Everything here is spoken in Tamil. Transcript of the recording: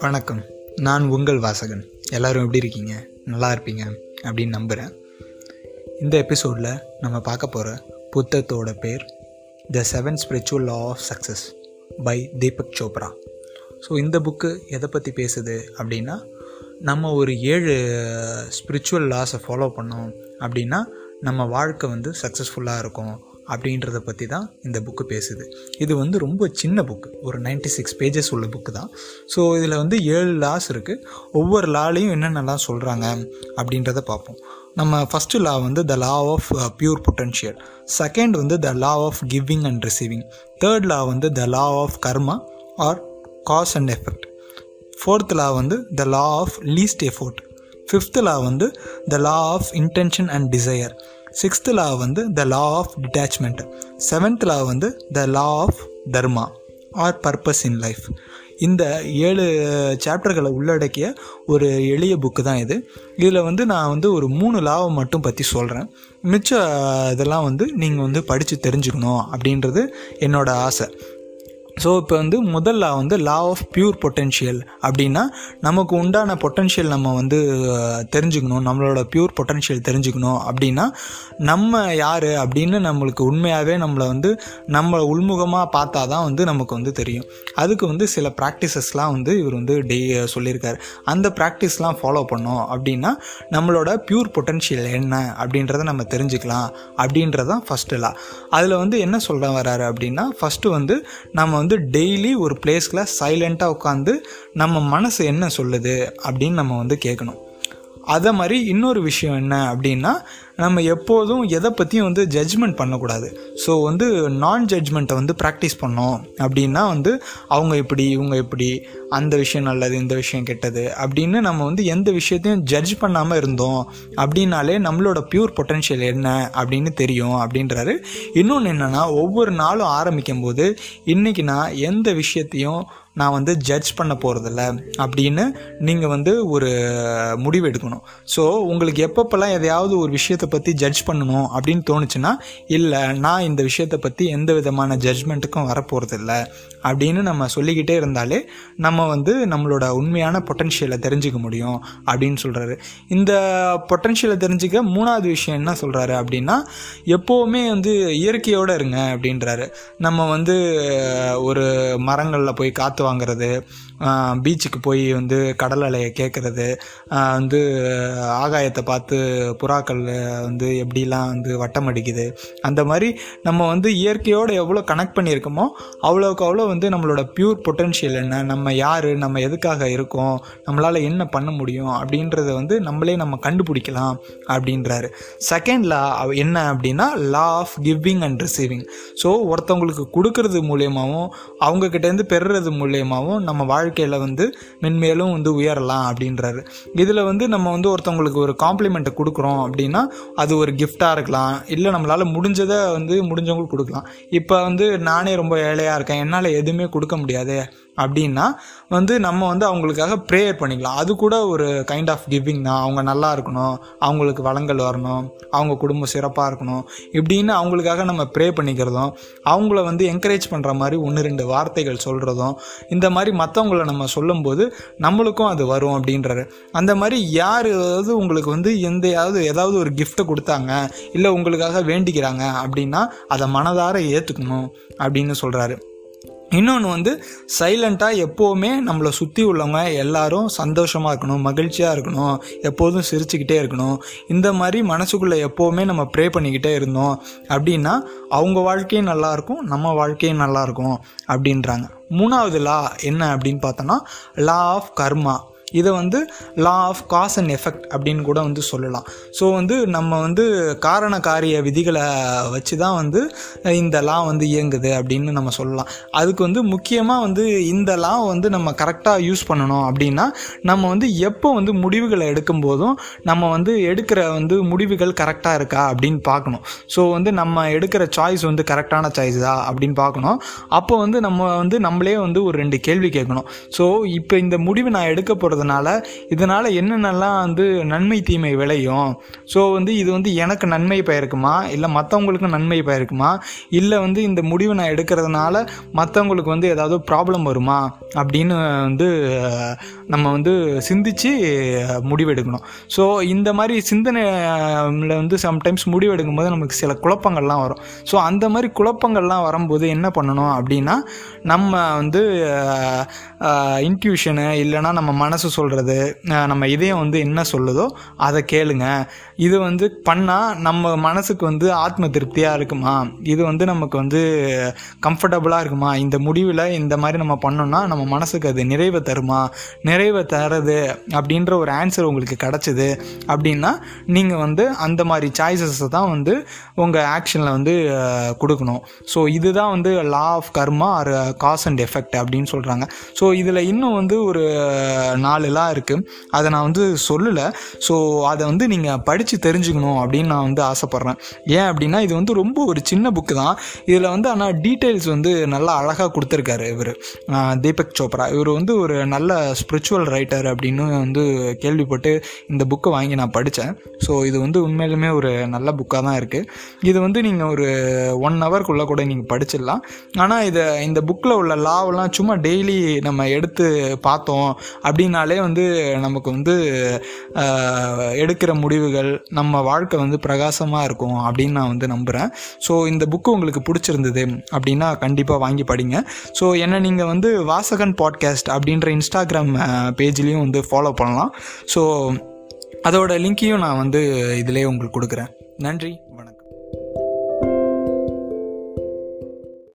வணக்கம். நான் உங்கள் வாசகன். எல்லாரும் எப்படி இருக்கீங்க? நல்லா இருப்பீங்க அப்படின்னு நம்புகிறேன் இந்த எபிசோடில் நம்ம பார்க்க போகிற புத்தகத்தோட பேர் the seven spiritual law of success by Deepak Chopra so இந்த புக்கு எதை பற்றி பேசுது அப்படின்னா நம்ம ஒரு ஏழு ஸ்பிரிச்சுவல் லாஸை ஃபாலோ பண்ணோம் அப்படின்னா நம்ம வாழ்க்கை வந்து சக்ஸஸ்ஃபுல்லாக இருக்கும். அப்படின்றத பற்றி தான் இந்த புக்கு பேசுது. இது வந்து ரொம்ப சின்ன புக்கு ஒரு நைன்டி சிக்ஸ் பேஜஸ் உள்ள புக்கு தான். ஸோ இதில் வந்து ஏழு லாஸ் இருக்குது ஒவ்வொரு லாலையும் என்னென்னலாம் சொல்கிறாங்க அப்படின்றத பார்ப்போம். நம்ம ஃபஸ்ட்டு லா வந்து the law of pure potential second வந்து the law of giving and receiving third law வந்து the law of karma or cause and effect fourth law வந்து the law of least effort fifth law வந்து the law of intention and desire sixth law வந்து the law of detachment seventh law வந்து the law of dharma or purpose in life இந்த ஏழு சாப்டர்களை உள்ளடக்கிய ஒரு எளிய புக்கு தான் இது. இதில் வந்து நான் வந்து ஒரு மூணு லாவை மட்டும் பற்றி சொல்கிறேன் மிச்ச இதெல்லாம் வந்து நீங்கள் வந்து படித்து தெரிஞ்சுக்கணும் அப்படின்றது என்னோடய ஆசை. ஸோ இப்போ வந்து முதல் லா வந்து லா ஆஃப் பியூர் பொட்டென்ஷியல் அப்படின்னா நமக்கு உண்டான பொட்டென்ஷியல் நம்ம வந்து தெரிஞ்சுக்கணும். நம்மளோட பியூர் பொட்டென்ஷியல் தெரிஞ்சுக்கணும். அப்படின்னா நம்ம யார் அப்படின்னு நம்மளுக்கு உண்மையாகவே நம்மளை வந்து நம்ம உள்முகமாக பார்த்தா தான் வந்து நமக்கு வந்து தெரியும். அதுக்கு வந்து சில ப்ராக்டிசஸ்லாம் வந்து இவர் வந்து டே சொல்லியிருக்காரு. அந்த ப்ராக்டிஸ்லாம் ஃபாலோ பண்ணோம் அப்படின்னா நம்மளோட பியூர் பொட்டென்ஷியல் என்ன அப்படின்றத நம்ம தெரிஞ்சுக்கலாம் அப்படின்றதான் ஃபஸ்ட்டு லா அதில் வந்து என்ன சொல்ல வராரு அப்படின்னா ஃபஸ்ட்டு வந்து நம்ம வந்து டெய்லி ஒரு பிளேஸில் சைலண்ட்டாக உட்காந்து நம்ம மனசு என்ன சொல்லுது அப்படின்னு நம்ம வந்து கேட்கணும். அதை மாதிரி இன்னொரு விஷயம் என்ன அப்படின்னா நம்ம எப்போதும் எதை பற்றியும் வந்து ஜட்ஜ்மெண்ட் பண்ணக்கூடாது. ஸோ வந்து நான் ஜட்ஜ்மெண்ட்டை வந்து ப்ராக்டிஸ் பண்ணோம் அப்படின்னா வந்து அவங்க இப்படி இவங்க இப்படி அந்த விஷயம் நல்லது இந்த விஷயம் கெட்டது அப்படின்னு நம்ம வந்து எந்த விஷயத்தையும் ஜட்ஜ் பண்ணாமல் இருந்தோம் அப்படின்னாலே நம்மளோட பியூர் பொட்டென்ஷியல் என்ன அப்படின்னு தெரியும் அப்படின்றாரு. இன்னொன்று என்னென்னா ஒவ்வொரு நாளும் ஆரம்பிக்கும் போது இன்றைக்கி நான் எந்த விஷயத்தையும் நான் வந்து ஜட்ஜ் பண்ண போகிறதில்ல அப்படின்னு நீங்கள் வந்து ஒரு முடிவு எடுக்கணும். ஸோ உங்களுக்கு எப்பப்பெல்லாம் எதையாவது ஒரு விஷயத்தை பற்றி ஜட்ஜ் பண்ணணும் அப்படின்னு தோணுச்சுன்னா இல்லை நான் இந்த விஷயத்தை பற்றி எந்த விதமான ஜட்ஜ்மெண்ட்டுக்கும் வரப்போகிறதில்ல அப்படின்னு நம்ம சொல்லிக்கிட்டே இருந்தாலே நம்ம வந்து நம்மளோட உண்மையான பொட்டன்ஷியலை தெரிஞ்சுக்க முடியும் அப்படின்னு சொல்கிறாரு இந்த பொட்டன்ஷியலை தெரிஞ்சுக்க மூணாவது விஷயம் என்ன சொல்கிறாரு அப்படின்னா எப்போவுமே வந்து இயற்கையோடு இருங்க அப்படின்றாரு. நம்ம வந்து ஒரு மரங்களில் போய் காற்று வாங்குறது பீச்சுக்கு போய் வந்து கடல் அலையை கேட்குறது வந்து ஆகாயத்தை பார்த்து புறாக்கள் வந்து எப்படிலாம் வந்து வட்டம் அடிக்குது. அந்த மாதிரி நம்ம வந்து இயற்கையோடு எவ்வளோ கனெக்ட் பண்ணியிருக்கோமோ அவ்வளோக்கு அவ்வளோ வந்து நம்மளோட பியூர் பொட்டென்ஷியல் என்ன நம்ம யார் நம்ம எதுக்காக இருக்கோம் நம்மளால் என்ன பண்ண முடியும் அப்படின்றத வந்து நம்மளே நம்ம கண்டுபிடிக்கலாம் அப்படின்றாரு. செகண்ட் லா என்ன அப்படின்னா law of giving and receiving so ஒருத்தவங்களுக்கு கொடுக்கறது மூலியமாகவும் அவங்கக்கிட்டேருந்து பெறுறது மூலியமாகவும் நம்ம வாழ்க்கையில் வந்து மென்மேலும் வந்து உயரலாம் அப்படின்றாரு. இதில் வந்து நம்ம வந்து ஒருத்தவங்களுக்கு ஒரு காம்ப்ளிமெண்ட்டை கொடுக்குறோம் அப்படின்னா அது ஒரு கிஃப்டாக இருக்கலாம். இல்லை நம்மளால் முடிஞ்சதை வந்து முடிஞ்சவங்களுக்கு கொடுக்கலாம். இப்போ வந்து நானே ரொம்ப ஏழையாக இருக்கேன். என்னால் எதுவுமே கொடுக்க முடியாது. அப்படின்னா வந்து நம்ம வந்து அவங்களுக்காக ப்ரேயர் பண்ணிக்கலாம். அது கூட ஒரு கைண்ட் ஆஃப் கிவிங் தான். அவங்க நல்லா இருக்கணும். அவங்களுக்கு வளங்கள் வரணும். அவங்க குடும்பம் சிறப்பாக இருக்கணும். இப்படின்னு அவங்களுக்காக நம்ம ப்ரே பண்ணிக்கிறதும் அவங்கள வந்து என்கரேஜ் பண்ணுற மாதிரி ஒன்று ரெண்டு வார்த்தைகள் சொல்கிறதும் இந்த மாதிரி மற்றவங்கள நம்ம சொல்லும்போது நம்மளுக்கும் அது வரும் அப்படின்றாரு. அந்த மாதிரி யார் ஏதாவது உங்களுக்கு வந்து எந்தையாவது ஏதாவது ஒரு கிஃப்ட்டை கொடுத்தாங்க இல்லை உங்களுக்காக வேண்டிக்கிறாங்க அப்படின்னா அதை மனதார ஏற்றுக்கணும் அப்படின்னு சொல்கிறாரு இன்னொன்று வந்து சைலண்ட்டாக எப்போவுமே நம்மளை சுற்றி உள்ளவங்க எல்லாரும் சந்தோஷமாக இருக்கணும் மகிழ்ச்சியாக இருக்கணும் எப்போதும் சிரிச்சுக்கிட்டே இருக்கணும். இந்த மாதிரி மனசுக்குள்ளே எப்போவுமே நம்ம ப்ரே பண்ணிக்கிட்டே இருந்தோம் அப்படின்னா அவங்க வாழ்க்கையும் நல்லாயிருக்கும் நம்ம வாழ்க்கையும் நல்லாயிருக்கும் அப்படின்றாங்க. மூணாவது லா என்ன அப்படின்னு பார்த்தோன்னா லா ஆஃப் கர்மா இதை வந்து law of cause and effect அப்படின்னு கூட வந்து சொல்லலாம். ஸோ வந்து நம்ம வந்து காரண காரிய விதிகளை வச்சு தான் வந்து இந்த லா வந்து இயங்குது அப்படின்னு நம்ம சொல்லலாம். அதுக்கு வந்து முக்கியமாக வந்து இந்த லா வந்து நம்ம கரெக்டாக யூஸ் பண்ணணும் அப்படின்னா நம்ம வந்து எப்போ வந்து முடிவுகளை எடுக்கும் போதும் நம்ம வந்து எடுக்கிற வந்து முடிவுகள் கரெக்டாக இருக்கா அப்படின்னு பார்க்கணும். ஸோ வந்து நம்ம எடுக்கிற சாய்ஸ் வந்து கரெக்டான சாய்ஸா அப்படின்னு பார்க்கணும். அப்போ வந்து நம்ம வந்து நம்மளே வந்து ஒரு ரெண்டு கேள்வி கேட்கணும். ஸோ இப்போ இந்த முடிவு நான் எடுக்க போகிறது பண்ணுறதுனால இதனால் என்னென்னலாம் வந்து நன்மை தீமை விளையும்? ஸோ வந்து இது வந்து எனக்கு நன்மை பயருக்குமா? இல்லை மற்றவங்களுக்கு நன்மை பயருக்குமா? இல்லை வந்து இந்த முடிவை நான் எடுக்கிறதுனால மற்றவங்களுக்கு வந்து ஏதாவது ப்ராப்ளம் வருமா? அப்படின்னு வந்து நம்ம வந்து சிந்திச்சு முடிவெடுக்கணும் ஸோ இந்த மாதிரி சிந்தனையில் வந்து சம்டைம்ஸ் முடிவெடுக்கும்போது நமக்கு சில குழப்பங்கள்லாம் வரும். ஸோ அந்த மாதிரி குழப்பங்கள்லாம் வரும்போது என்ன பண்ணணும் அப்படின்னா நம்ம வந்து இன்ட்யூஷனு இல்லைன்னா நம்ம மனசு சொல்கிறது நம்ம இதயம் வந்து என்ன சொல்லுதோ அதை கேளுங்க. இது வந்து பண்ணால் நம்ம மனசுக்கு வந்து ஆத்ம திருப்தியாக இருக்குமா? இது வந்து நமக்கு வந்து கம்ஃபர்டபுளாக இருக்குமா? இந்த முடிவில் இந்த மாதிரி நம்ம பண்ணோம்னா நம்ம மனசுக்கு அது நிறைவை தருமா? நிறைவை தருது அப்படின்ற ஒரு ஆன்சர் உங்களுக்கு கிடச்சிது அப்படின்னா நீங்கள் வந்து அந்த மாதிரி சாய்ஸஸை தான் வந்து உங்கள் ஆக்ஷனில் வந்து கொடுக்கணும். ஸோ இதுதான் வந்து law of karma or cause and effect அப்படின்னு சொல்கிறாங்க ஸோ இதில் இன்னும் வந்து ஒரு நாலு நாலுலாம் இருக்குது அதை நான் வந்து சொல்லலை. ஸோ அதை வந்து நீங்கள் படித்து தெரிஞ்சுக்கணும் அப்படின்னு நான் வந்து ஆசைப்பட்றேன். ஏன் அப்படின்னா இது வந்து ரொம்ப ஒரு சின்ன புக்கு தான். இதில் வந்து ஆனால் டீட்டெயில்ஸ் வந்து நல்லா அழகாக கொடுத்துருக்காரு இவர். தீபக் சோப்ரா. இவர் வந்து ஒரு நல்ல ஸ்பிரிச்சுவல் ரைட்டர் அப்படின்னு வந்து கேள்விப்பட்டு இந்த புக்கை வாங்கி நான் படித்தேன் ஸோ இது வந்து உண்மையிலுமே ஒரு நல்ல புக்காக தான் இருக்குது இது வந்து நீங்கள் ஒரு ஒன் ஹவர்க்குள்ளே கூட நீங்கள் படிச்சிடலாம். ஆனால் இதை இந்த புக்கில் உள்ள லாவெல்லாம் சும்மா டெய்லி நம்ம எடுத்து பார்த்தோம் அப்படின்னாலே வந்து நமக்கு வந்து எடுக்கிற முடிவுகள் நம்ம வாழ்க்கை வந்து பிரகாசமாக இருக்கும் அப்படின்னு நான் வந்து நம்புகிறேன் ஸோ இந்த புக்கு உங்களுக்கு பிடிச்சிருந்தது அப்படின்னா கண்டிப்பாக வாங்கி படிங்க. ஸோ என்ன நீங்கள் வந்து வாசகன் பாட்காஸ்ட் அப்படின்ற இன்ஸ்டாகிராம் பேஜ்லேயும் வந்து ஃபாலோ பண்ணலாம். ஸோ அதோட லிங்க்கையும் நான் வந்து இதிலே உங்களுக்கு கொடுக்குறேன். நன்றி வணக்கம்.